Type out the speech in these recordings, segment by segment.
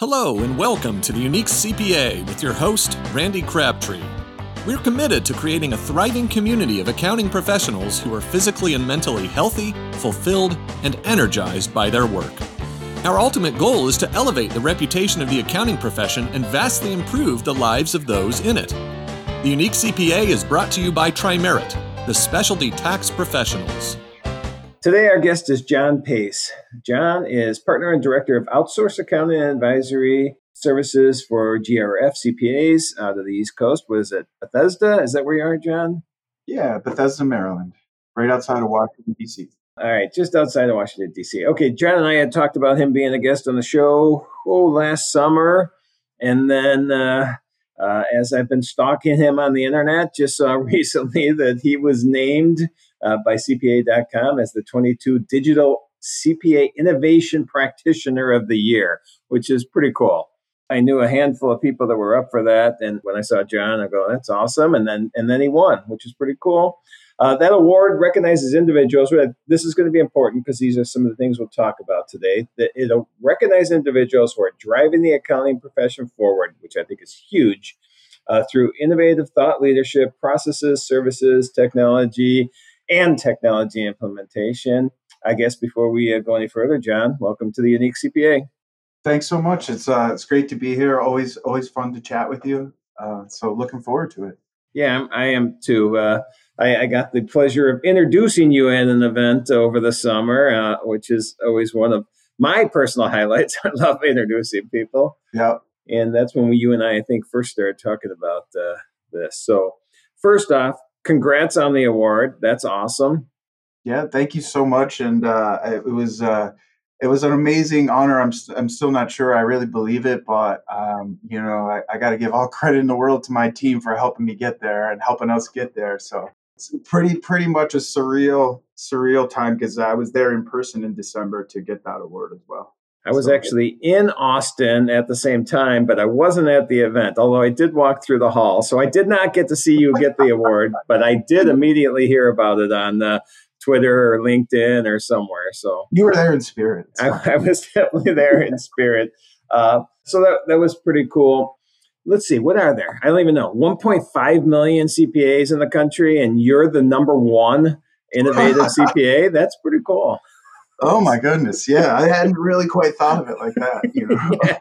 Hello, and welcome to the Unique CPA with your host, Randy Crabtree. We're committed to creating a thriving community of accounting professionals who are physically and mentally healthy, fulfilled, and energized by their work. Our ultimate goal is to elevate the reputation of the accounting profession and vastly improve the lives of those in it. The Unique CPA is brought to you by Trimerit, the specialty tax professionals. Today, our guest is John Pace. John is partner and director of outsourced accounting and advisory services for GRF CPAs out of the East Coast. Was it Bethesda? Is that where you are, John? Yeah, Bethesda, Maryland, right outside of Washington, D.C. All right, just outside of Washington, D.C. Okay, John and I had talked about him being a guest on the show oh, last summer. And then uh, uh, as I've been stalking him on the internet, just saw recently that he was named uh, by CPA.com as the 22 Digital CPA Innovation Practitioner of the Year, which is pretty cool. I knew a handful of people that were up for that, and when I saw John, I go, "That's awesome!" And then and then he won, which is pretty cool. Uh, that award recognizes individuals. This is going to be important because these are some of the things we'll talk about today. That it'll recognize individuals who are driving the accounting profession forward, which I think is huge, uh, through innovative thought leadership, processes, services, technology, and technology implementation. I guess before we uh, go any further, John, welcome to the Unique CPA. Thanks so much. It's uh, it's great to be here. Always always fun to chat with you. Uh, so looking forward to it. Yeah, I am too. Uh, I, I, got the pleasure of introducing you at an event over the summer, uh, which is always one of my personal highlights. I love introducing people. Yeah, and that's when we, you and I, I think, first started talking about uh, this. So, first off, congrats on the award. That's awesome. Yeah, thank you so much. And uh, it was uh, it was an amazing honor. I'm I'm still not sure I really believe it, but um, you know I, I got to give all credit in the world to my team for helping me get there and helping us get there. So it's pretty pretty much a surreal surreal time because I was there in person in December to get that award as well. I was actually in Austin at the same time, but I wasn't at the event, although I did walk through the hall. So I did not get to see you get the award, but I did immediately hear about it on uh, Twitter or LinkedIn or somewhere. So you were there in spirit. I, I, was definitely there in spirit. Uh, so that, that was pretty cool. Let's see, what are there? I don't even know. 1.5 million CPAs in the country, and you're the number one innovative CPA. That's pretty cool. Oh my goodness! Yeah, I hadn't really quite thought of it like that. You know? yeah,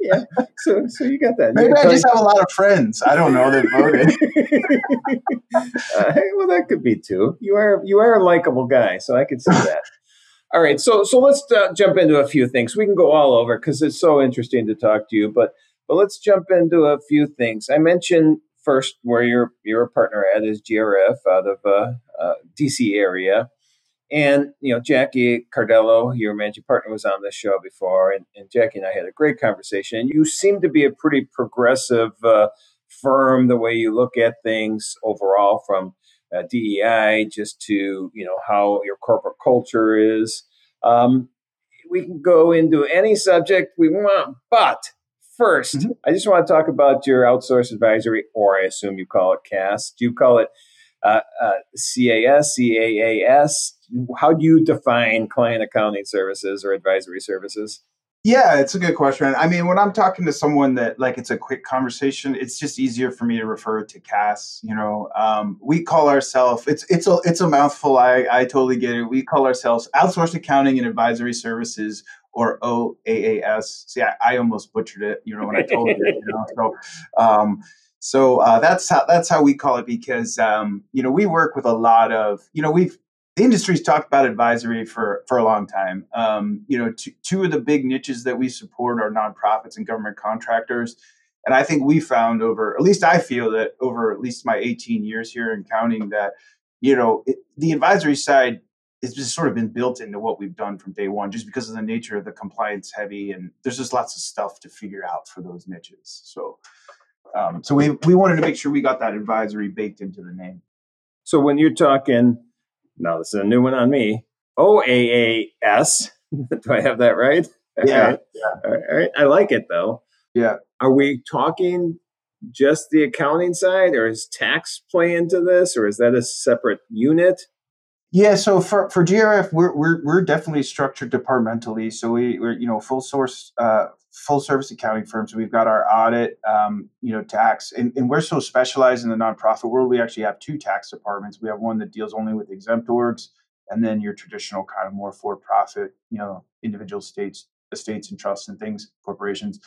yeah. So, so you got that. Maybe I just have a lot of friends. I don't know that voted. uh, hey, well, that could be too. You are you are a likable guy, so I could see that. all right, so so let's uh, jump into a few things. We can go all over because it's so interesting to talk to you, but but let's jump into a few things. I mentioned first where your your partner at is GRF out of uh, uh DC area. And you know, Jackie Cardello, your managing partner, was on this show before, and, and, Jackie and I had a great conversation. And you seem to be a pretty progressive uh, firm, the way you look at things overall, from uh, DEI just to you know how your corporate culture is. Um, we can go into any subject we want, but 1st mm-hmm. I just want to talk about your outsourced advisory, or I assume you call it CAS. Do you call it uh, uh, CAS, CAAS? how do you define client accounting services or advisory services? Yeah, it's a good question. I mean, when I'm talking to someone that like it's a quick conversation, it's just easier for me to refer to CAS. You know, um, we call ourselves it's it's a it's a mouthful. I I totally get it. We call ourselves outsourced accounting and advisory services or OAAS. See, I, I almost butchered it. You know, when I told you. You know, so. Um, so uh, that's how that's how we call it because um, you know we work with a lot of you know we've the industry's talked about advisory for for a long time. Um, you know, t- two of the big niches that we support are nonprofits and government contractors. And I think we found over, at least I feel that over at least my 18 years here in counting, that you know it, the advisory side has just sort of been built into what we've done from day one, just because of the nature of the compliance heavy, and there's just lots of stuff to figure out for those niches. So, um, so we we wanted to make sure we got that advisory baked into the name. So when you're talking now this is a new one on me. OAAS. Do I have that right? Yeah. All right. yeah. All right. I like it though. Yeah. Are we talking just the accounting side, or is tax play into this, or is that a separate unit? Yeah, so for, for GRF, we're, we're, we're definitely structured departmentally. So we, we're, you know, full source, uh, full service accounting firm. So we've got our audit, um, you know, tax, and, and we're so specialized in the nonprofit world. We actually have two tax departments. We have one that deals only with exempt orgs, and then your traditional kind of more for profit, you know, individual states, estates and trusts and things, corporations.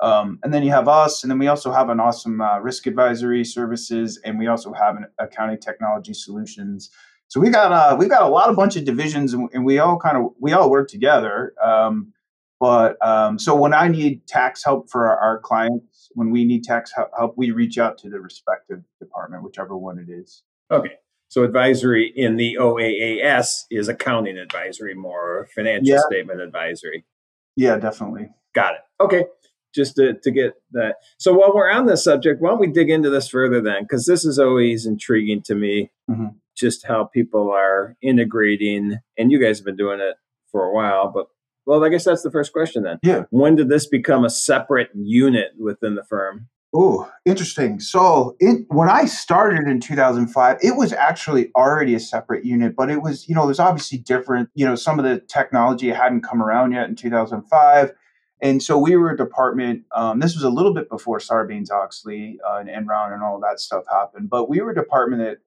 Um, and then you have us, and then we also have an awesome uh, risk advisory services, and we also have an accounting technology solutions. So we got uh, we've got a lot of bunch of divisions, and, and we all kind of we all work together. Um, but um, so when I need tax help for our, our, clients, when we need tax help, we reach out to the respective department, whichever one it is. Okay. So advisory in the OAAS is accounting advisory, more financial yeah. statement advisory. Yeah, definitely. Got it. Okay. Just to, to get that. So while we're on this subject, why don't we dig into this further then? Because this is always intriguing to me, mm-hmm. just how people are integrating, and you guys have been doing it for a while, but well, I guess that's the first question then. Yeah. When did this become a separate unit within the firm? Oh, interesting. So, it, when I started in 2005, it was actually already a separate unit, but it was, you know, there's obviously different, you know, some of the technology hadn't come around yet in 2005. And so we were a department. Um, this was a little bit before Sarbanes Oxley uh, and Enron and all that stuff happened, but we were a department that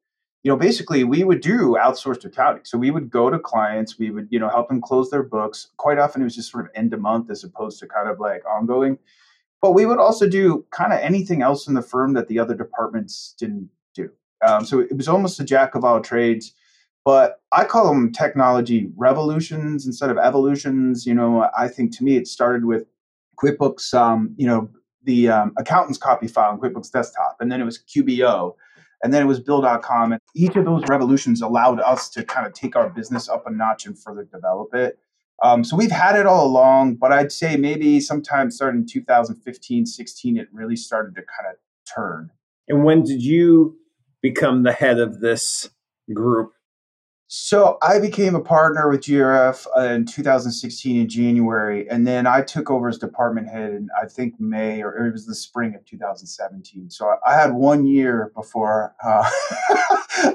you know, basically we would do outsourced accounting. So we would go to clients, we would, you know, help them close their books. Quite often it was just sort of end of month as opposed to kind of like ongoing. But we would also do kind of anything else in the firm that the other departments didn't do. Um, so it was almost a jack of all trades. But I call them technology revolutions instead of evolutions. You know, I think to me it started with QuickBooks, um, you know, the um, accountant's copy file in QuickBooks Desktop, and then it was QBO and then it was Bill.com. Each of those revolutions allowed us to kind of take our business up a notch and further develop it. Um, so we've had it all along, but I'd say maybe sometime starting in 2015, 16, it really started to kind of turn. And when did you become the head of this group? So I became a partner with GRF in 2016 in January, and then I took over as department head in I think May or it was the spring of 2017. So I had one year before uh,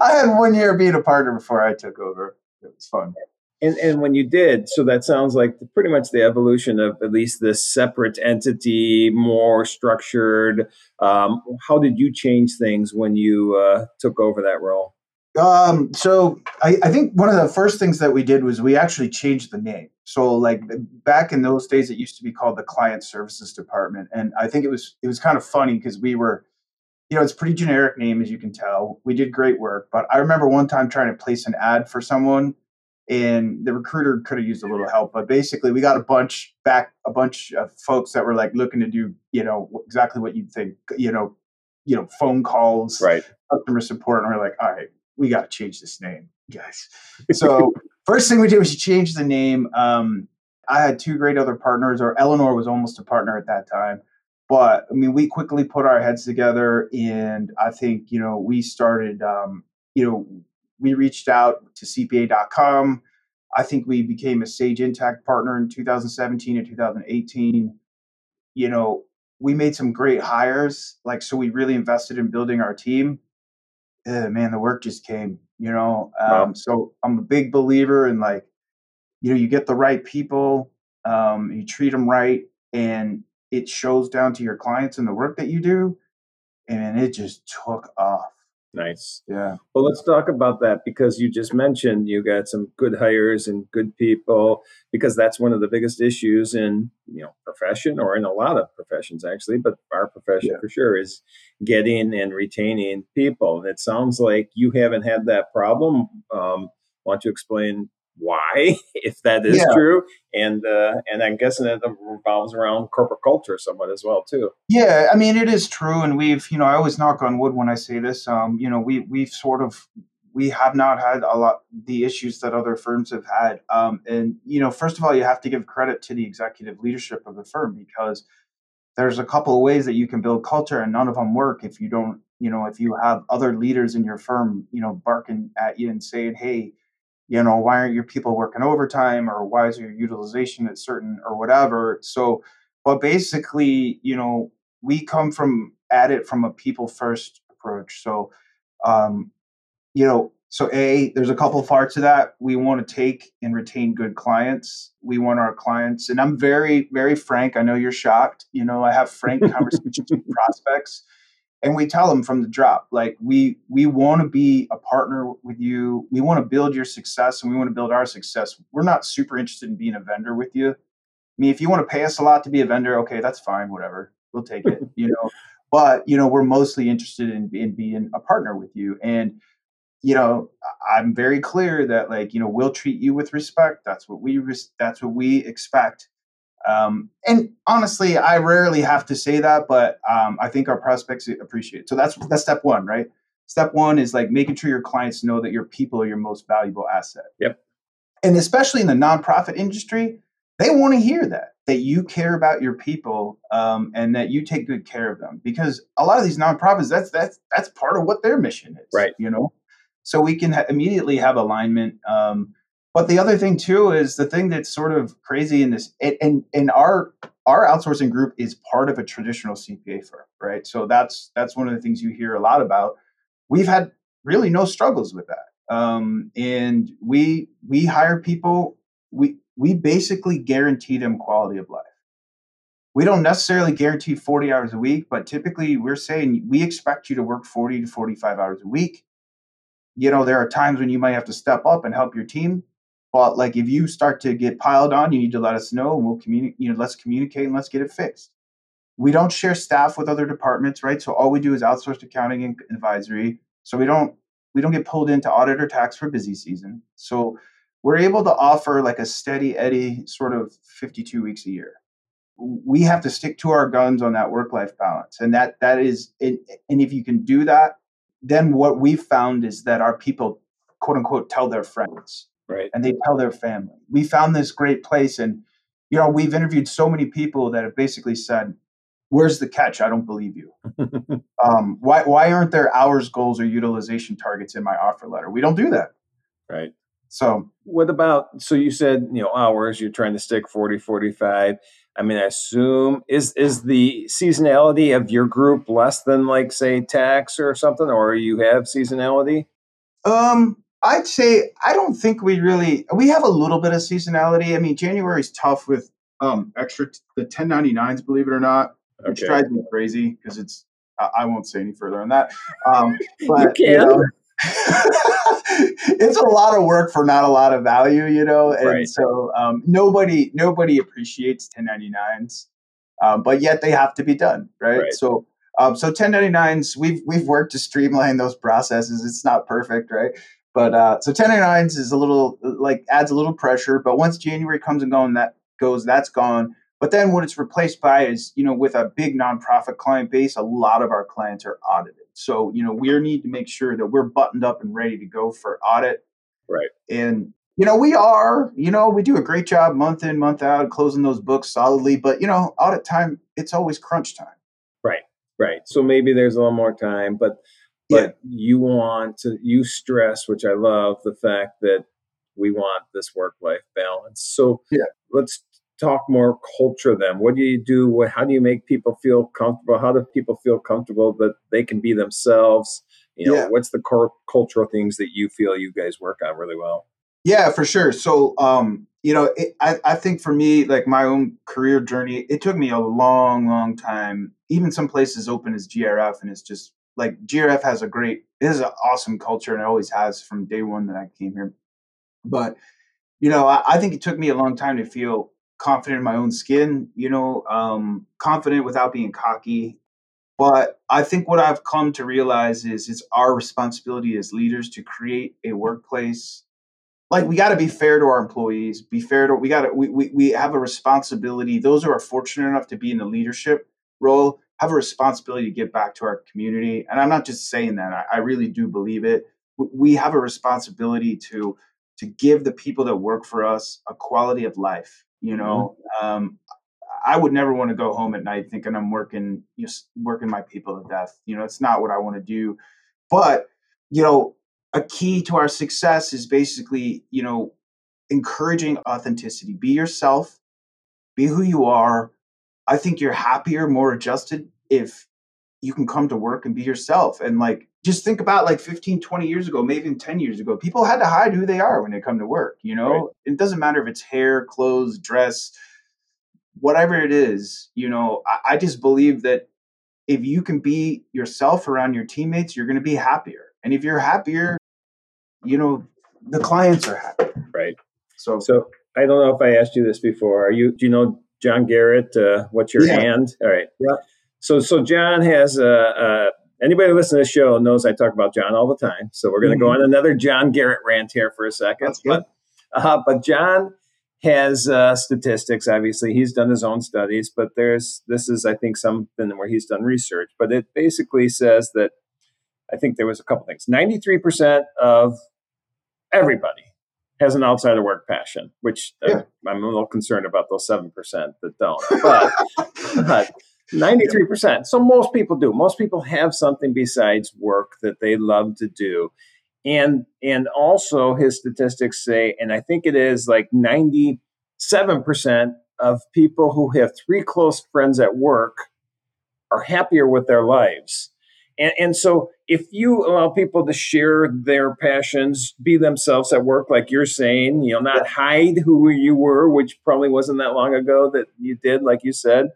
I had one year being a partner before I took over. It was fun. And and when you did, so that sounds like pretty much the evolution of at least this separate entity, more structured. Um, how did you change things when you uh, took over that role? Um, so I, I think one of the first things that we did was we actually changed the name. So like back in those days, it used to be called the Client Services Department, and I think it was it was kind of funny because we were, you know, it's a pretty generic name as you can tell. We did great work, but I remember one time trying to place an ad for someone, and the recruiter could have used a little help. But basically, we got a bunch back, a bunch of folks that were like looking to do, you know, exactly what you'd think, you know, you know, phone calls, right, customer support, and we're like, all right we got to change this name, guys. So first thing we did was you change the name. Um, I had two great other partners, or Eleanor was almost a partner at that time. But I mean, we quickly put our heads together, and I think you know we started. Um, you know, we reached out to CPA.com. I think we became a Sage Intacct partner in 2017 and 2018. You know, we made some great hires. Like, so we really invested in building our team man, the work just came, you know. Um, wow. So I'm a big believer in like, you know, you get the right people, um, you treat them right, and it shows down to your clients and the work that you do. And it just took off. Nice. Yeah. Well, let's talk about that because you just mentioned you got some good hires and good people because that's one of the biggest issues in, you know, profession or in a lot of professions actually, but our profession yeah. for sure is getting and retaining people. And it sounds like you haven't had that problem. Um, want to explain why, if that is yeah. true, and uh, and I'm guessing it revolves around corporate culture somewhat as well too. Yeah, I mean it is true, and we've you know I always knock on wood when I say this. Um, you know we we've sort of we have not had a lot the issues that other firms have had. Um, and you know first of all you have to give credit to the executive leadership of the firm because there's a couple of ways that you can build culture, and none of them work if you don't you know if you have other leaders in your firm you know barking at you and saying hey you know why aren't your people working overtime or why is your utilization at certain or whatever? So but basically you know we come from at it from a people first approach. So um you know so a there's a couple of parts of that. We want to take and retain good clients. We want our clients and i'm very very frank. I know you're shocked. You know i have frank conversations with prospects and we tell them from the drop like we we want to be a partner with you. We want to build your success and we want to build our success. We're not super interested in being a vendor with you. I mean if you want to pay us a lot to be a vendor okay that's fine whatever. We'll take it you know? But you know we're mostly interested in, in being a partner with you. And you know i'm very clear that like you know we'll treat you with respect. That's what we res- that's what we expect um, and honestly i rarely have to say that but um, i think our prospects appreciate it so that's that's step one right? Step one is like making sure your clients know that your people are your most valuable asset. Yep. And especially in the nonprofit industry they want to hear that that you care about your people um, and that you take good care of them because a lot of these nonprofits that's that's that's part of what their mission is right. you know? So we can ha- immediately have alignment. Um, but the other thing too is the thing that's sort of crazy in this, and and our our outsourcing group is part of a traditional CPA firm, right? So that's that's one of the things you hear a lot about. We've had really no struggles with that, um, and we we hire people. We we basically guarantee them quality of life. We don't necessarily guarantee 40 hours a week, but typically we're saying we expect you to work 40 to 45 hours a week you know, there are times when you might have to step up and help your team. But like if you start to get piled on, you need to let us know and we'll communicate, you know, let's communicate and let's get it fixed. We don't share staff with other departments, right? So all we do is outsourced accounting and advisory. So we don't we don't get pulled into audit or tax for busy season. So we're able to offer like a steady eddy sort of 52 weeks a year. We have to stick to our guns on that work life balance. And that that is and if you can do that then what we've found is that our people quote unquote tell their friends right. and they tell their family. We found this great place and you know we've interviewed so many people that have basically said where's the catch? I don't believe you. Um, why, why aren't there hours goals or utilization targets in my offer letter? We don't do that. Right. So what about so you said you know hours you're trying to stick 40 45 I mean, I assume is is the seasonality of your group less than like say tax or something, or you have seasonality? Um, I'd say I don't think we really we have a little bit of seasonality. I mean, January is tough with um extra t- the 1099s, believe it or not, which Okay. drives me crazy because it's I, I won't say any further on that. Um, but You can. know, it's a lot of work for not a lot of value, you know, and Right. so um, nobody nobody appreciates 1099s, um, but yet they have to be done, right? Right. So. Um, so 1099s, we've we've worked to streamline those processes. It's not perfect, right? But uh, so 1099s is a little like adds a little pressure. But once January comes and gone, that goes, that's gone. But then what it's replaced by is, you know, with a big nonprofit client base, a lot of our clients are audited. So, you know, we need to make sure that we're buttoned up and ready to go for audit. Right. And, you know, we are, you know, we do a great job month in, month out, closing those books solidly. But, you know, audit time, it's always crunch time. Right. Right. So maybe there's a little more time, but but you want to you stress, which I love, the fact that we want this work life balance. So Yeah. let's talk more culture then. What do you do? What how do you make people feel comfortable? How do people feel comfortable that they can be themselves? You know, Yeah. what's the cor- cultural things that you feel you guys work on really well? Yeah, for sure. So, um, you know, it, I, I think for me, like my own career journey, it took me a long, long time. Even some places open as GRF, and it's just like GRF has a great, it is an awesome culture, and it always has from day one that I came here. But, you know, I, I think it took me a long time to feel confident in my own skin, you know, um, confident without being cocky. But I think what I've come to realize is it's our responsibility as leaders to create a workplace like we got to be fair to our employees be fair to we got to we, we, we have a responsibility those who are fortunate enough to be in the leadership role have a responsibility to give back to our community. And i'm not just saying that i, I really do believe it. We, we have a responsibility to to give the people that work for us a quality of life you know? Um, i would never want to go home at night thinking i'm working just working my people to death you know? It's not what i want to do. But you know a key to our success is basically, you know, encouraging authenticity. Be yourself, be who you are. I think you're happier, more adjusted if you can come to work and be yourself. And like just think about like 15 20 years ago maybe even 10 years ago people had to hide who they are when they come to work you know? Right. it doesn't matter if it's hair clothes dress whatever it is you know? I, I just believe that if you can be yourself around your teammates you're going to be happier. And if you're happier you know the clients are happy right. So so i don't know if i asked you this before. Are you do you know john garrett uh, what's your yeah. hand all right yeah so, so John has uh, uh, anybody who listens to this show knows I talk about John all the time. So we're going to mm-hmm. go on another John Garrett rant here for a second. But, uh, but John has uh, statistics. Obviously, he's done his own studies, but there's this is I think something where he's done research. But it basically says that I think there was a couple things. Ninety three percent of everybody has an outside of work passion, which uh, yeah. I'm a little concerned about those seven percent that don't. But, but 93%. So most people do. Most people have something besides work that they love to do. And and also his statistics say and I think it is like 97% of people who have three close friends at work are happier with their lives. And, and so if you allow people to share their passions, be themselves at work, like you're saying, you know, not hide who you were, which probably wasn't that long ago that you did, like you said,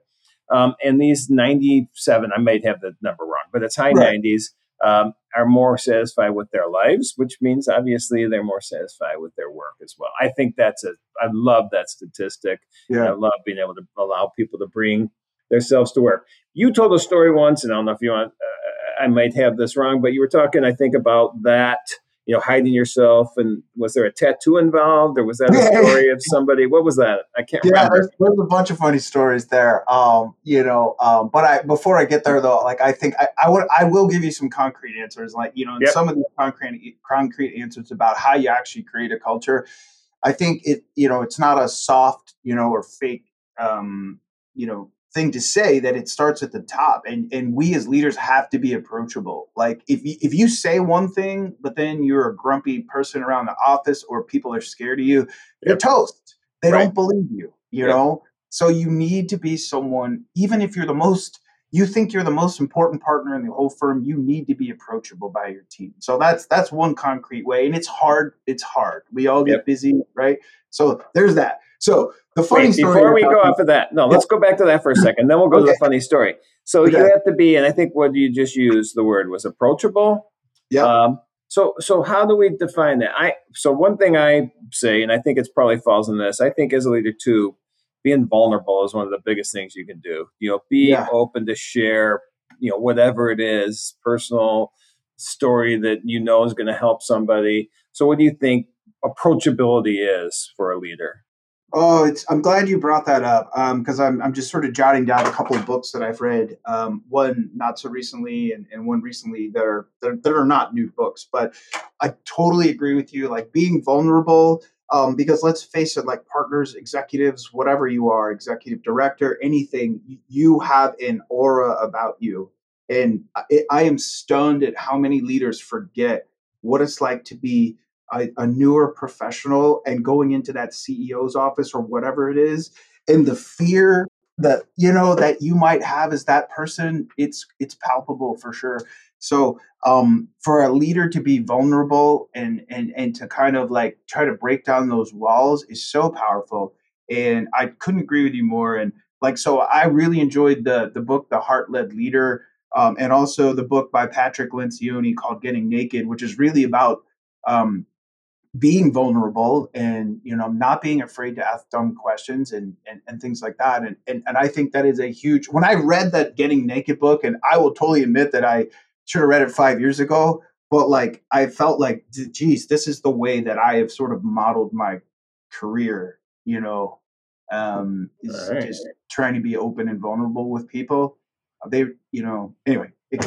um, and these 97, I might have the number wrong, but it's high right. 90s, um, are more satisfied with their lives, which means obviously they're more satisfied with their work as well. I think that's a, I love that statistic. Yeah. I love being able to allow people to bring themselves to work. You told a story once, and I don't know if you want, uh, I might have this wrong, but you were talking, I think, about that you know, hiding yourself? And was there a tattoo involved, or was that a story of somebody? What was that? I can't yeah, remember. There's, there's, a bunch of funny stories there. Um, you know, um, but I before I get there though, like I think I, I would I will give you some concrete answers. Like you know, yep. some of the concrete concrete answers about how you actually create a culture. I think it you know it's not a soft you know or fake um, you know thing to say that it starts at the top and and we as leaders have to be approachable. Like if you, if you say one thing but then you're a grumpy person around the office or people are scared of you you're toast. They right. don't believe you you yep. know? So you need to be someone even if you're the most you think you're the most important partner in the whole firm you need to be approachable by your team. So that's that's one concrete way and it's hard it's hard. We all get yep. busy right so there's that so the funny Wait, story before we go off of that, no, let's go back to that for a second. Then we'll go okay. to the funny story. So okay. you have to be, and I think what you just used the word was approachable. Yeah. Um, so so how do we define that? I so one thing I say, and I think it's probably falls in this. I think as a leader too, being vulnerable is one of the biggest things you can do. You know, be yeah. open to share. You know, whatever it is, personal story that you know is going to help somebody. So, what do you think approachability is for a leader? Oh, it's, I'm glad you brought that up because um, I'm, I'm just sort of jotting down a couple of books that I've read. Um, one not so recently, and, and one recently that are, that are, that are not new books. But I totally agree with you. Like being vulnerable, um, because let's face it, like partners, executives, whatever you are, executive director, anything, you have an aura about you, and I, I am stunned at how many leaders forget what it's like to be a, a newer professional and going into that CEO's office or whatever it is, and the fear that you know that you might have as that person, it's it's palpable for sure. So um, for a leader to be vulnerable and and and to kind of like try to break down those walls is so powerful. And I couldn't agree with you more. And like so, I really enjoyed the the book, The Heart Led Leader, um, and also the book by Patrick Lencioni called Getting Naked, which is really about um, being vulnerable and you know not being afraid to ask dumb questions and and, and things like that. And, and and i think that is a huge when i read that getting naked book and i will totally admit that i should have read it five years ago but like i felt like geez this is the way that i have sort of modeled my career you know? Um is right. just trying to be open and vulnerable with people. They you know anyway it,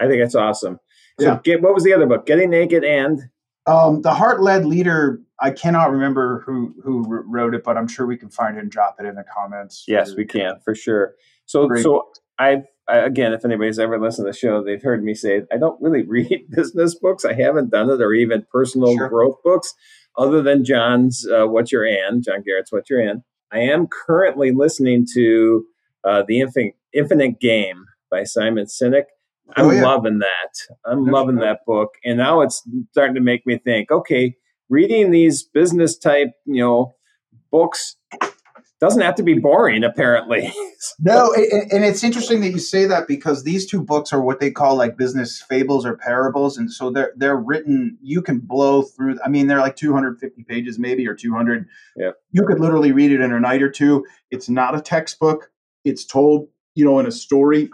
i think that's awesome. So yeah. get, what was the other book? Getting naked and um, the heart led leader, I cannot remember who who wrote it, but I'm sure we can find it and drop it in the comments. Yes, we can for sure. So, Great. so I've I, again, if anybody's ever listened to the show, they've heard me say I don't really read business books. I haven't done it, or even personal sure. growth books, other than John's uh, "What's Your And," John Garrett's "What's Your And." I am currently listening to uh, the Infinite, Infinite Game by Simon Sinek. I'm Oh, yeah. loving that. I'm That's loving that book. And now it's starting to make me think, okay, reading these business type, you know, books doesn't have to be boring, apparently. No, and, and it's interesting that you say that because these two books are what they call like business fables or parables, and so they're they're written. You can blow through. I mean, they're like 250 pages, maybe or 200. Yep. You could literally read it in a night or two. It's not a textbook. It's told, you know, in a story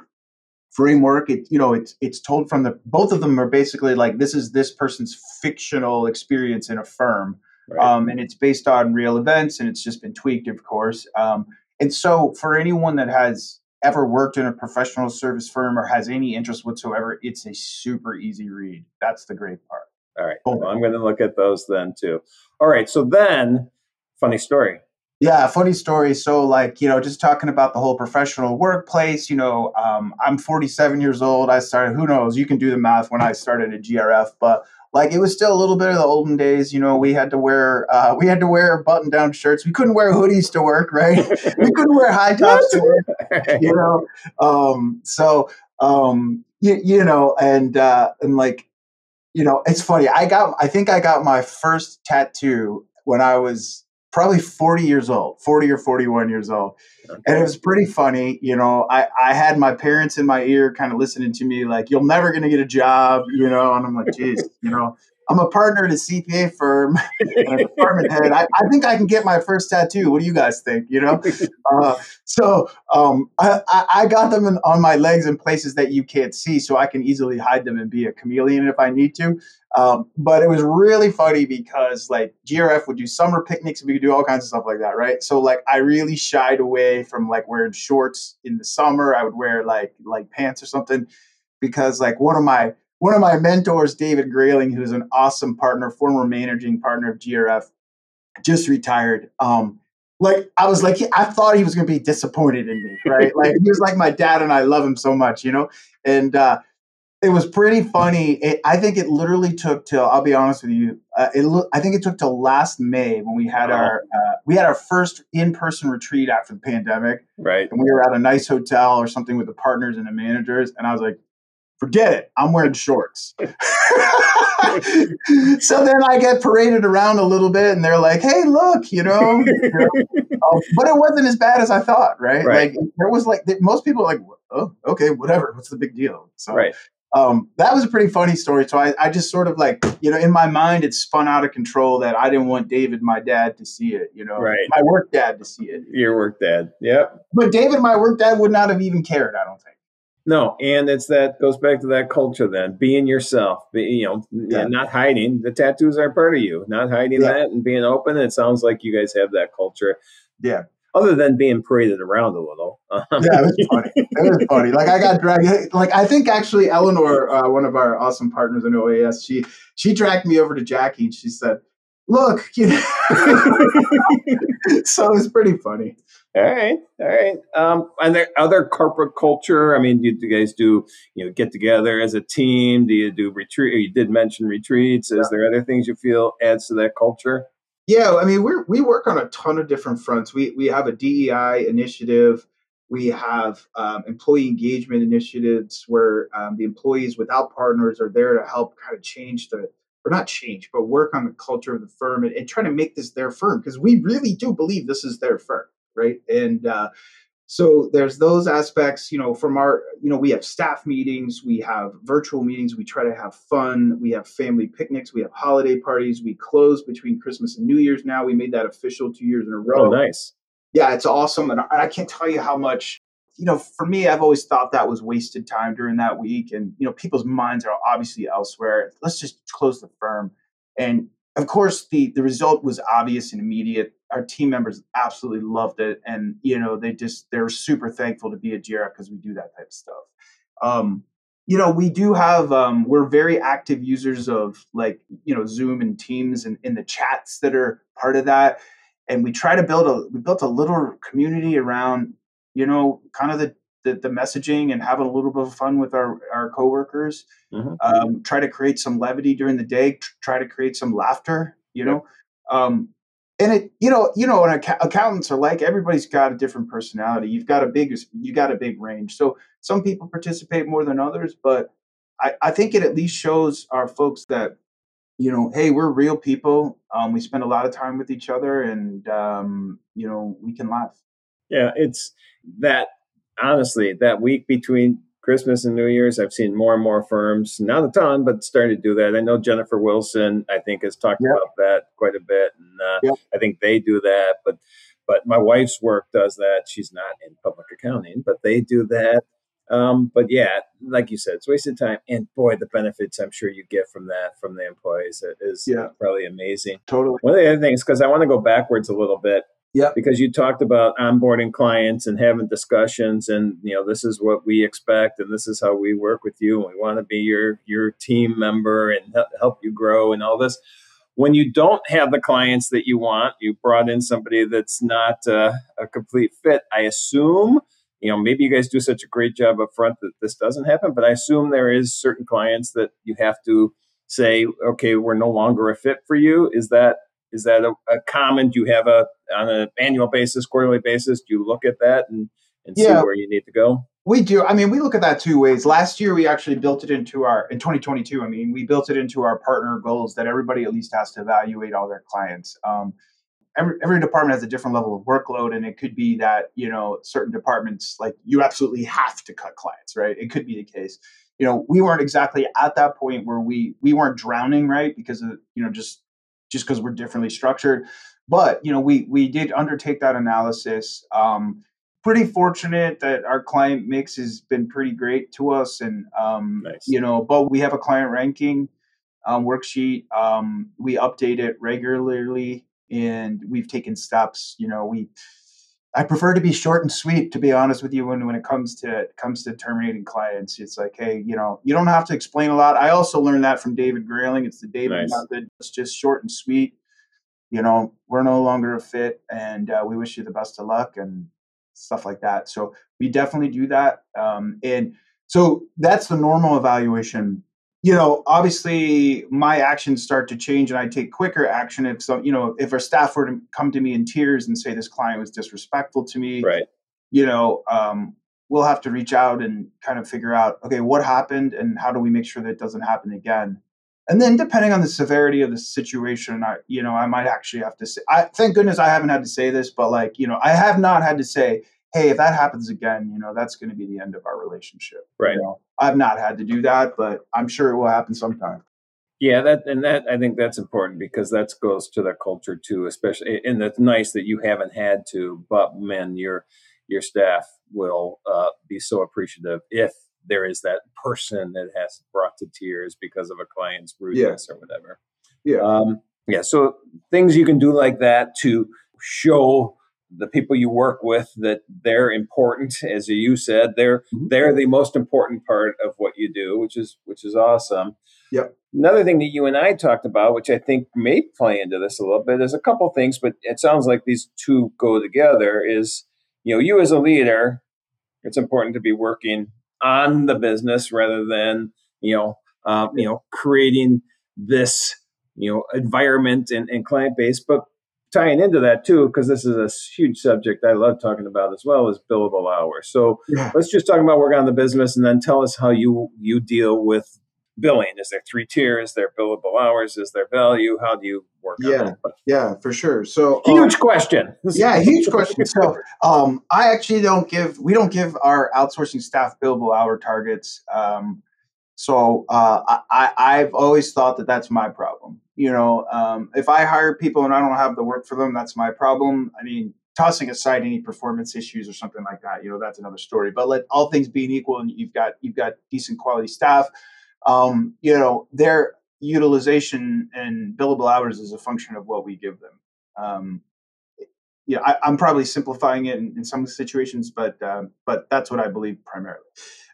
framework. It you know, it's it's told from the both of them are basically like this is this person's fictional experience in a firm um, and it's based on real events and it's just been tweaked of course um, and so for anyone that has ever worked in a professional service firm or has any interest whatsoever it's a super easy read that's the great part All right. Cool. Well, I'm going to look at those then too. All right. So then, funny story. Yeah funny story. So like you know just talking about the whole professional workplace you know um, i'm 47 years old. I started who knows? You can do the math when i started at grf but like it was still a little bit of the olden days you know we had to wear uh, we had to wear button down shirts. We couldn't wear hoodies to work right? We couldn't wear high tops to work you know? Um so um you, you know and uh and like you know it's funny. I got i think i got my first tattoo when i was probably 40 years old 40 or 41 years old. And it was pretty funny you know i i had my parents in my ear kind of listening to me like you're never going to get a job you know and i'm like geez you know i'm a partner at a cpa firm and a department head I, I think i can get my first tattoo what do you guys think you know uh, so um, I, I got them in, on my legs in places that you can't see, so I can easily hide them and be a chameleon if I need to. Um, but it was really funny because like GRF would do summer picnics, and we could do all kinds of stuff like that, right? So like I really shied away from like wearing shorts in the summer. I would wear like like pants or something because like one of my one of my mentors, David Grayling, who's an awesome partner, former managing partner of GRF, just retired. Um, like I was like, I thought he was going to be disappointed in me, right? like he was like my dad, and I love him so much, you know. And uh, it was pretty funny. It, I think it literally took till I'll be honest with you. Uh, it lo- I think it took till last May when we had Wow. our uh, we had our first in person retreat after the pandemic, Right. and we were at a nice hotel or something with the partners and the managers, and I was like, forget it, I'm wearing shorts. so then I get paraded around a little bit, and they're like, "Hey, look, you know." um, but it wasn't as bad as I thought, right? Right. Like there was like most people are like, "Oh, okay, whatever. What's the big deal?" So Right. um, that was a pretty funny story. So I, I just sort of like, you know, in my mind, it spun out of control that I didn't want David, my dad, to see it. You know, Right. my work dad to see it. Your work dad. Yep. But David, my work dad, would not have even cared. I don't think. No, and it's that goes back to that culture then, being yourself, be, you know, Yeah. not hiding. The tattoos are part of you, not hiding Yeah. that and being open. It sounds like you guys have that culture. Yeah. Other than being paraded around a little. Yeah, it was funny. It was funny. Like I got dragged. Like I think actually Eleanor, uh, one of our awesome partners in OAS, she she dragged me over to Jackie and she said, "Look, you know." so it was pretty funny. All right, all right. Um, and there other corporate culture. I mean, do you guys do you know get together as a team? Do you do retreat? You did mention retreats. Is there other things you feel adds to that culture? Yeah, I mean, we we work on a ton of different fronts. We we have a DEI initiative. We have um, employee engagement initiatives where um, the employees without partners are there to help kind of change the, or not change, but work on the culture of the firm and, and try to make this their firm because we really do believe this is their firm, right? And uh, so there's those aspects, you know, from our, you know, we have staff meetings, we have virtual meetings, we try to have fun, we have family picnics, we have holiday parties, we close between Christmas and New Year's now. We made that official two years in a row Oh, nice. yeah, it's awesome. And I, and I can't tell you how much, you know, for me, I've always thought that was wasted time during that week. And, you know, people's minds are obviously elsewhere. Let's just close the firm. And of course, the, the result was obvious and immediate. Our team members absolutely loved it. And, you know, they just, they're super thankful to be at GRF because we do that type of stuff. Um, you know, we do have, um, we're very active users of like, you know, Zoom and Teams and in the chats that are part of that and we try to build a we built a little community around you know kind of the the, the messaging and having a little bit of fun with our our coworkers Mhm. um, try to create some levity during the day tr- try to create some laughter you know? Um, and it you know you know and accountants are like everybody's got a different personality. You've got a big you got a big range. So some people participate more than others but i i think it at least shows our folks that you know hey we're real people. Um, we spend a lot of time with each other and um, you know we can laugh yeah it's that honestly that week between Christmas and New Year's, I've seen more and more firms, not a ton, but starting to do that. I know Jennifer Wilson, I think, has talked yep. about that quite a bit, and uh, yep. I think they do that. But but my wife's work does that. She's not in public accounting, but they do that. Um, but yeah, like you said, it's wasted time. And boy, the benefits I'm sure you get from that from the employees is yeah. probably amazing. Totally. One of the other things, because I want to go backwards a little bit. Yeah. Because you talked about onboarding clients and having discussions and you know this is what we expect and this is how we work with you and we want to be your your team member and help you grow and all this. When you don't have the clients that you want, you brought in somebody that's not uh, a complete fit. I assume you know maybe you guys do such a great job up front that this doesn't happen, but I assume there is certain clients that you have to say, okay, we're no longer a fit for you. Is that is that a, a common? Do you have a on an annual basis, quarterly basis? Do you look at that and, and yeah, see where you need to go? We do. I mean, we look at that two ways. Last year, we actually built it into our in 2022. I mean, we built it into our partner goals that everybody at least has to evaluate all their clients. Um, every, every department has a different level of workload and it could be that you know certain departments like you absolutely have to cut clients right it could be the case you know we weren't exactly at that point where we we weren't drowning right because of you know just just because we're differently structured. But you know, we we did undertake that analysis. Um, pretty fortunate that our client mix has been pretty great to us, and um, nice. you know, but we have a client ranking um, worksheet. Um, we update it regularly, and we've taken steps. You know, we I prefer to be short and sweet, to be honest with you. When when it comes to comes to terminating clients, it's like, hey, you know, you don't have to explain a lot. I also learned that from David Grayling. It's the David nice. method. It's just short and sweet. You know, we're no longer a fit, and uh, we wish you the best of luck and stuff like that. So we definitely do that, um, and so that's the normal evaluation you know, obviously my actions start to change and I take quicker action if some, you know, if our staff were to come to me in tears and say this client was disrespectful to me, right. you know, um, we'll have to reach out and kind of figure out, okay, what happened and how do we make sure that it doesn't happen again? And then depending on the severity of the situation, I, you know, I might actually have to say, I, thank goodness I haven't had to say this, but like, you know, I have not had to say, hey, if that happens again, you know, that's going to be the end of our relationship. Right. You know, I've not had to do that, but I'm sure it will happen sometime. Yeah, that and that I think that's important because that goes to their culture too, especially and it's nice that you haven't had to, but man, your your staff will uh, be so appreciative if there is that person that has brought to tears because of a client's rudeness yeah. or whatever. Yeah. Um, yeah. So things you can do like that to show the people you work with that they're important as you said they're mm-hmm. they're the most important part of what you do which is which is awesome yep another thing that you and i talked about which i think may play into this a little bit is a couple things but it sounds like these two go together is you know you as a leader it's important to be working on the business rather than you know um, you know creating this you know environment and, and client base but tying into that too, because this is a huge subject I love talking about as well, is billable hours. So yeah. let's just talk about work on the business, and then tell us how you you deal with billing. Is there three tiers? Is there billable hours? Is there value? How do you work? Yeah, yeah, for sure. So huge um, question. yeah, huge question. So um, I actually don't give we don't give our outsourcing staff billable hour targets. Um, so uh, I, I've always thought that that's my problem. You know, um, if I hire people and I don't have the work for them, that's my problem. I mean, tossing aside any performance issues or something like that, you know, that's another story. But let all things being equal, and you've got you've got decent quality staff, um, you know, their utilization and billable hours is a function of what we give them. Um, yeah, I, am probably simplifying it in, in, some situations, but uh, but that's what I believe primarily.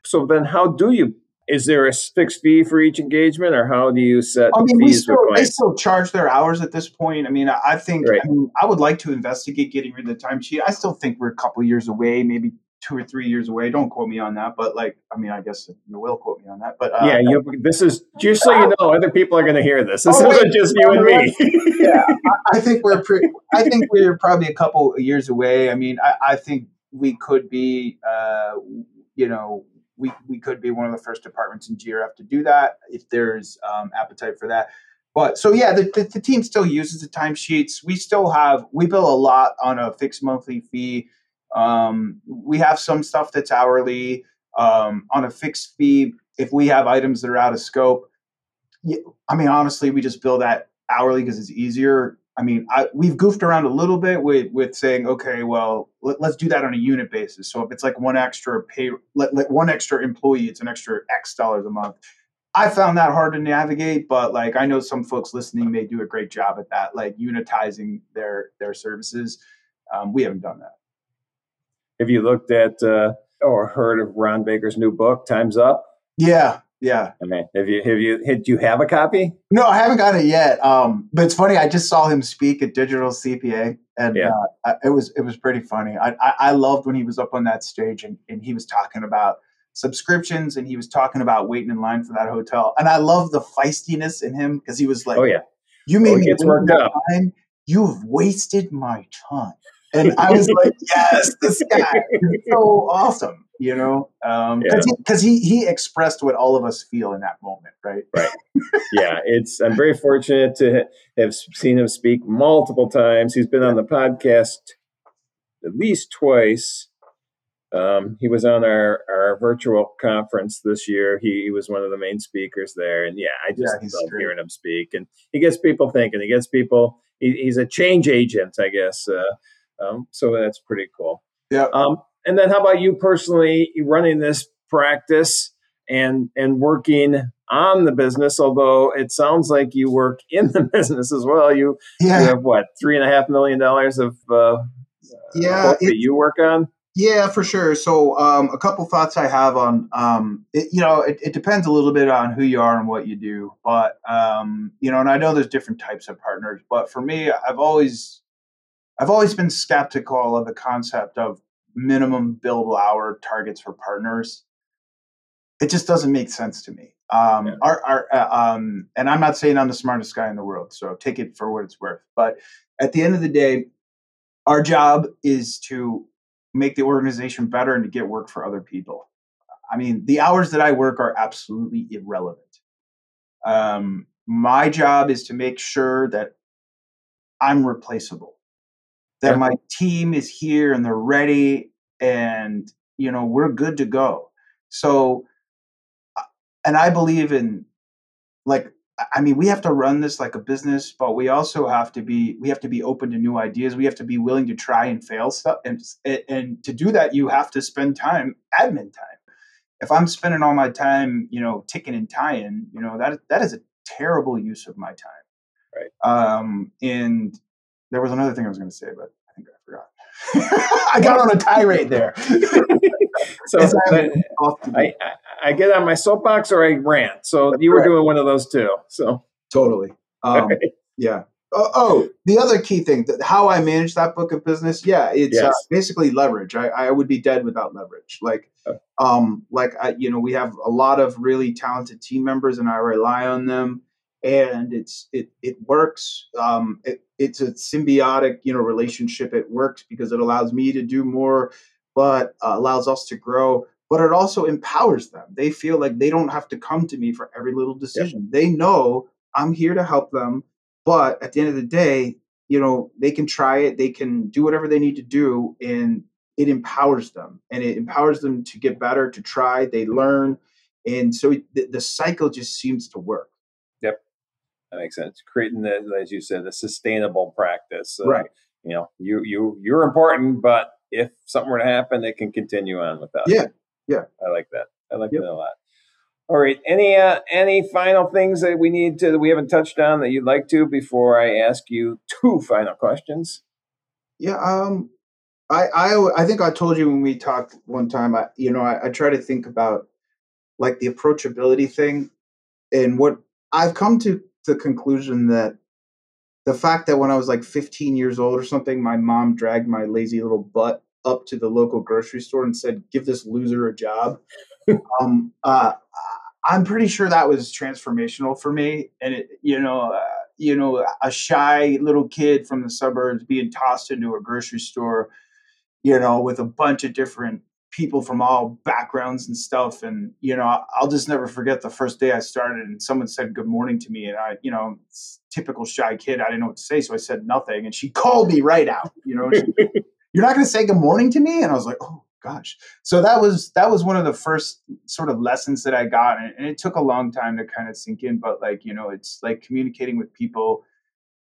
So then, how do you is there a fixed fee for each engagement, or how do you set? I mean, we still they still charge their hours at this point. I mean, I think right. I, mean, I would like to investigate getting rid of the timesheet. I still think we're a couple years away, maybe two or three years away. Don't quote me on that, but like, I mean, I guess you will quote me on that. But uh, yeah, you, this is just so you know, other people are going to hear this. This oh, isn't just you and me. yeah, I, I, think we're pretty. I think we're probably a couple years away. I mean, I, I think we could be, uh, you know, we we could be one of the first departments in GRF to do that if there's um, appetite for that. But so yeah, the, the, the team still uses the timesheets. We still have we bill a lot on a fixed monthly fee. Um, we have some stuff that's hourly um, on a fixed fee. If we have items that are out of scope, I mean honestly, we just bill that hourly because it's easier. I mean, I, we've goofed around a little bit with with saying, okay, well, let, us do that on a unit basis. So if it's like one extra pay, let, let one extra employee, it's an extra X dollars a month. I found that hard to navigate, but like I know some folks listening may do a great job at that, like unitizing their their services. Um, we haven't done that. Have you looked at uh, or heard of Ron Baker's new book, Time's Up? Yeah, yeah. I mean, have you have you did you have a copy? No, I haven't got it yet. Um, but it's funny. I just saw him speak at Digital CPA, and yeah. uh, it was it was pretty funny. I, I, I loved when he was up on that stage and, and he was talking about subscriptions and he was talking about waiting in line for that hotel. And I love the feistiness in him because he was like, "Oh yeah, you made oh, me work up. Time. You've wasted my time." And I was like, "Yes, this guy is so awesome." You know, because um, yeah. he, he, he expressed what all of us feel in that moment, right? Right. yeah, it's I'm very fortunate to have seen him speak multiple times. He's been on the podcast at least twice. Um, he was on our, our virtual conference this year. He, he, was one of the main speakers there, and yeah, I just yeah, love hearing him speak. And he gets people thinking. He gets people. He, he's a change agent, I guess. Uh, um, so that's pretty cool. Yeah. Um, and then, how about you personally running this practice and and working on the business? Although it sounds like you work in the business as well. You, yeah. you have what three and a half million dollars of uh, yeah that you work on. Yeah, for sure. So, um, a couple thoughts I have on, um, it, you know, it, it, depends a little bit on who you are and what you do, but um, you know, and I know there's different types of partners, but for me, I've always, I've always been skeptical of the concept of minimum billable hour targets for partners. It just doesn't make sense to me. Um, yeah. our, our, uh, um, and I'm not saying I'm the smartest guy in the world, so take it for what it's worth. But at the end of the day, our job is to make the organization better and to get work for other people. I mean, the hours that I work are absolutely irrelevant. Um, my job is to make sure that I'm replaceable, that my team is here and they're ready, and you know we're good to go. So, uh, and I believe in like I mean, we have to run this like a business, but we also have to be we have to be open to new ideas. We have to be willing to try and fail stuff, and and to do that, you have to spend time, admin time. If I'm spending all my time, you know, ticking and tying, you know, that that is a terrible use of my time. Right. Um, and there was another thing I was going to say, but I think I forgot. I got on a tirade there. so I, I, I get on my soapbox or I rant. So you were doing one of those two. So totally. Um, okay. Yeah. Oh, oh, the other key thing, how I manage that book of business, yeah, it's uh, yes. uh, basically leverage. I, I would be dead without leverage. Like, um, like I, you know, we have a lot of really talented team members, and I rely on them, and it's it it works. Um, it, it's a symbiotic, you know, relationship. It works because it allows me to do more, but uh, allows us to grow but it also empowers them. They feel like they don't have to come to me for every little decision. Yep. They know I'm here to help them, but at the end of the day, you know, they can try it, they can do whatever they need to do and it empowers them and it empowers them to get better, to try, they learn. And so it, the, the cycle just seems to work. That makes sense. Creating the, as you said, a sustainable practice. Uh, right. You know, you you you're important, but if something were to happen, it can continue on without. Yeah, you. Yeah, I like that. I like yep. that a lot. All right. Any uh, any final things that we need to that we haven't touched on that you'd like to before I ask you two final questions? Yeah. Um. I I I think I told you when we talked one time. I you know I, I try to think about like the approachability thing and what I've come to the conclusion that the fact that when I was like 15 years old or something, my mom dragged my lazy little butt up to the local grocery store and said, "Give this loser a job." um, uh, I'm pretty sure that was transformational for me, and it, you know, uh, you know, a shy little kid from the suburbs being tossed into a grocery store, you know, with a bunch of different people from all backgrounds and stuff. And, you know, I'll just never forget the first day I started and someone said good morning to me. And I, you know, typical shy kid, I didn't know what to say. So I said nothing. And she called me right out, you know, she, you're not going to say good morning to me? And I was like, oh, gosh. So that was, that was one of the first sort of lessons that I got. And, and it took a long time to kind of sink in, but like, you know, it's like communicating with people,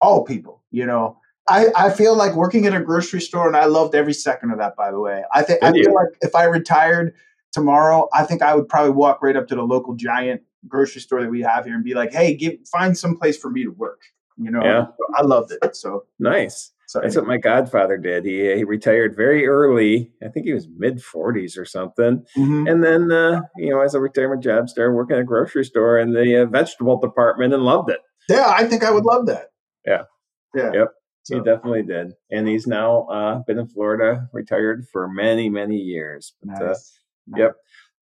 all people, you know, I, I feel like working at a grocery store, and I loved every second of that. By the way, I think I feel like if I retired tomorrow, I think I would probably walk right up to the local giant grocery store that we have here and be like, "Hey, give find some place for me to work." You know, yeah. I loved it. So nice. So That's what my godfather did. He he retired very early. I think he was mid forties or something. Mm-hmm. And then uh, you know, as a retirement job, started working at a grocery store in the uh, vegetable department and loved it. Yeah, I think I would love that. Yeah. Yeah. Yep. So. He definitely did, and he's now uh, been in Florida, retired for many, many years. But, uh, nice. uh, yep.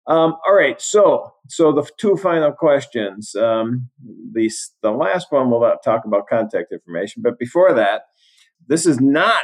Um, all right, so so the two final questions. Um, the the last one we'll talk about contact information, but before that, this is not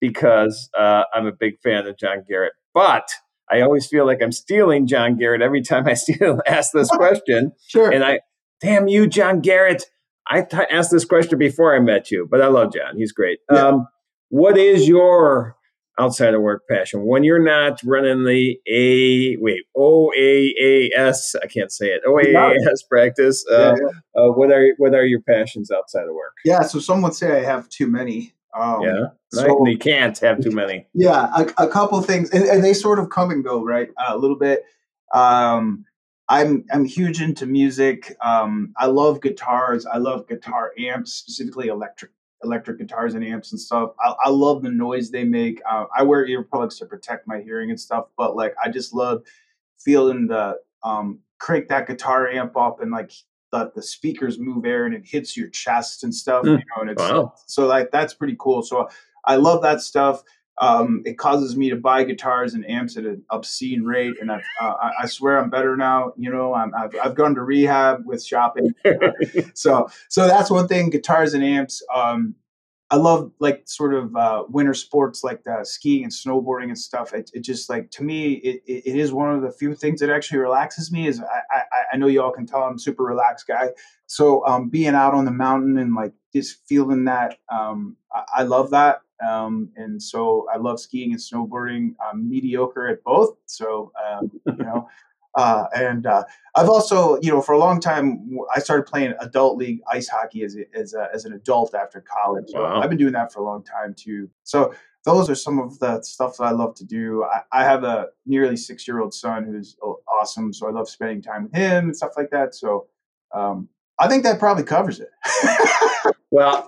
because uh, I'm a big fan of John Garrett, but I always feel like I'm stealing John Garrett every time I steal ask this question. sure. And I, damn you, John Garrett. I t- asked this question before I met you, but I love John. He's great. Yeah. Um, what is your outside of work passion when you're not running the A wait O A A S I can't say it O A A S practice? Uh, yeah, yeah. Uh, what are what are your passions outside of work? Yeah, so some would say I have too many. Um, yeah, so, you can't have too many. Yeah, a, a couple things, and, and, they sort of come and go, right? Uh, a little bit. Um, I'm I'm huge into music. Um, I love guitars. I love guitar amps, specifically electric electric guitars and amps and stuff. I, I love the noise they make. Uh, I wear earplugs to protect my hearing and stuff, but like I just love feeling the um, crank that guitar amp up and like the, the speakers move air and it hits your chest and stuff. Mm. You know, and it's wow. so like that's pretty cool. So I love that stuff. Um, it causes me to buy guitars and amps at an obscene rate, and I've, uh, I swear I'm better now. You know, i have I've gone to rehab with shopping, so so that's one thing. Guitars and amps. Um, I love like sort of uh, winter sports like the skiing and snowboarding and stuff. It, it just like to me, it, it, it is one of the few things that actually relaxes me. Is I, I, I know you all can tell I'm a super relaxed guy. So um, being out on the mountain and like just feeling that, um, I, I love that. Um, and so I love skiing and snowboarding. I'm mediocre at both. So, um, you know, uh, and uh, I've also, you know, for a long time, I started playing adult league ice hockey as, a, as, a, as an adult after college. So wow. I've been doing that for a long time too. So those are some of the stuff that I love to do. I, I have a nearly six year old son who's awesome. So I love spending time with him and stuff like that. So um, I think that probably covers it. well,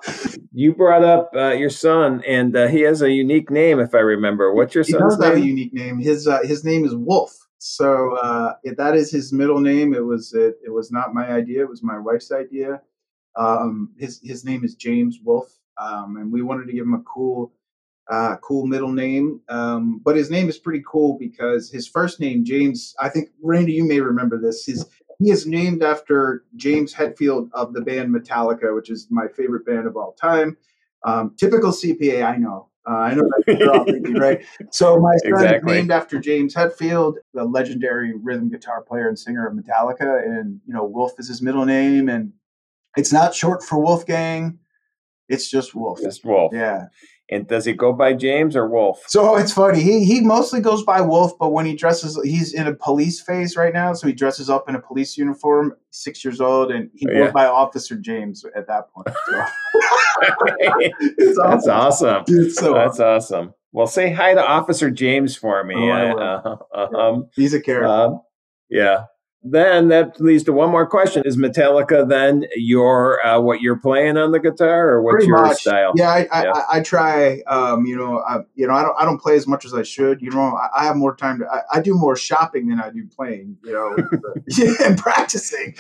you brought up uh, your son, and uh, he has a unique name, if I remember. What's your son's name? He does Have a unique name. His uh, his name is Wolf. So uh, that is his middle name. It was it, it was not my idea. It was my wife's idea. Um, his his name is James Wolf, um, and we wanted to give him a cool uh, cool middle name. Um, but his name is pretty cool because his first name James. I think Randy, you may remember this. His he is named after James Hetfield of the band Metallica, which is my favorite band of all time. Um, typical CPA, I know. Uh, I know that right? So my son exactly. is named after James Hetfield, the legendary rhythm guitar player and singer of Metallica, and you know Wolf is his middle name, and it's not short for Wolfgang. It's just Wolf. Just Wolf. Yeah. And does he go by James or Wolf? So it's funny. He he mostly goes by Wolf, but when he dresses, he's in a police phase right now. So he dresses up in a police uniform. Six years old, and he goes yeah. by Officer James at that point. So. That's awesome. So That's awesome. awesome. Well, say hi to Officer James for me. Oh, uh, um, He's a character. Um, yeah then that leads to one more question: Is Metallica then your uh, what you're playing on the guitar, or what's Pretty your much. style? Yeah, I, yeah. I, I, try. Um, you know, I, you know, I don't I don't play as much as I should. You know, I, I have more time to. I, do more shopping than I do playing. You know, yeah, and practicing.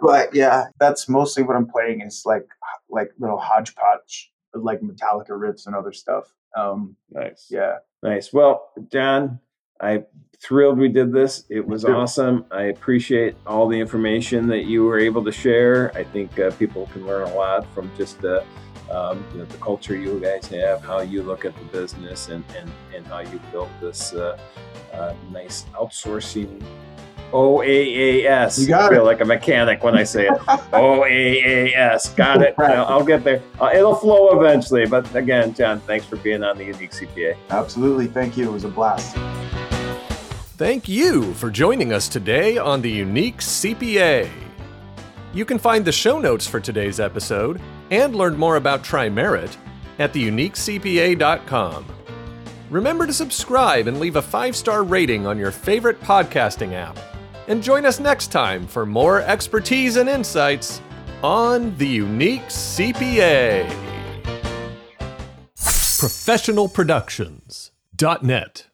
But yeah, that's mostly what I'm playing is like like little hodgepodge like Metallica riffs and other stuff. Um, nice. Yeah. Nice. Well, John, I thrilled we did this. It was awesome. I appreciate all the information that you were able to share. I think uh, people can learn a lot from just the um, you know, the culture you guys have, how you look at the business, and and, and how you built this uh, uh, nice outsourcing. OAAS. You got I feel it. like a mechanic when I say it. OAAS. Got it. I'll, I'll get there. Uh, it'll flow eventually. But again, John, thanks for being on the Unique CPA. Absolutely. Thank you. It was a blast. Thank you for joining us today on the Unique CPA. You can find the show notes for today's episode and learn more about TriMerit at theuniquecpa.com. Remember to subscribe and leave a five star rating on your favorite podcasting app. And join us next time for more expertise and insights on the Unique CPA. ProfessionalProductions.net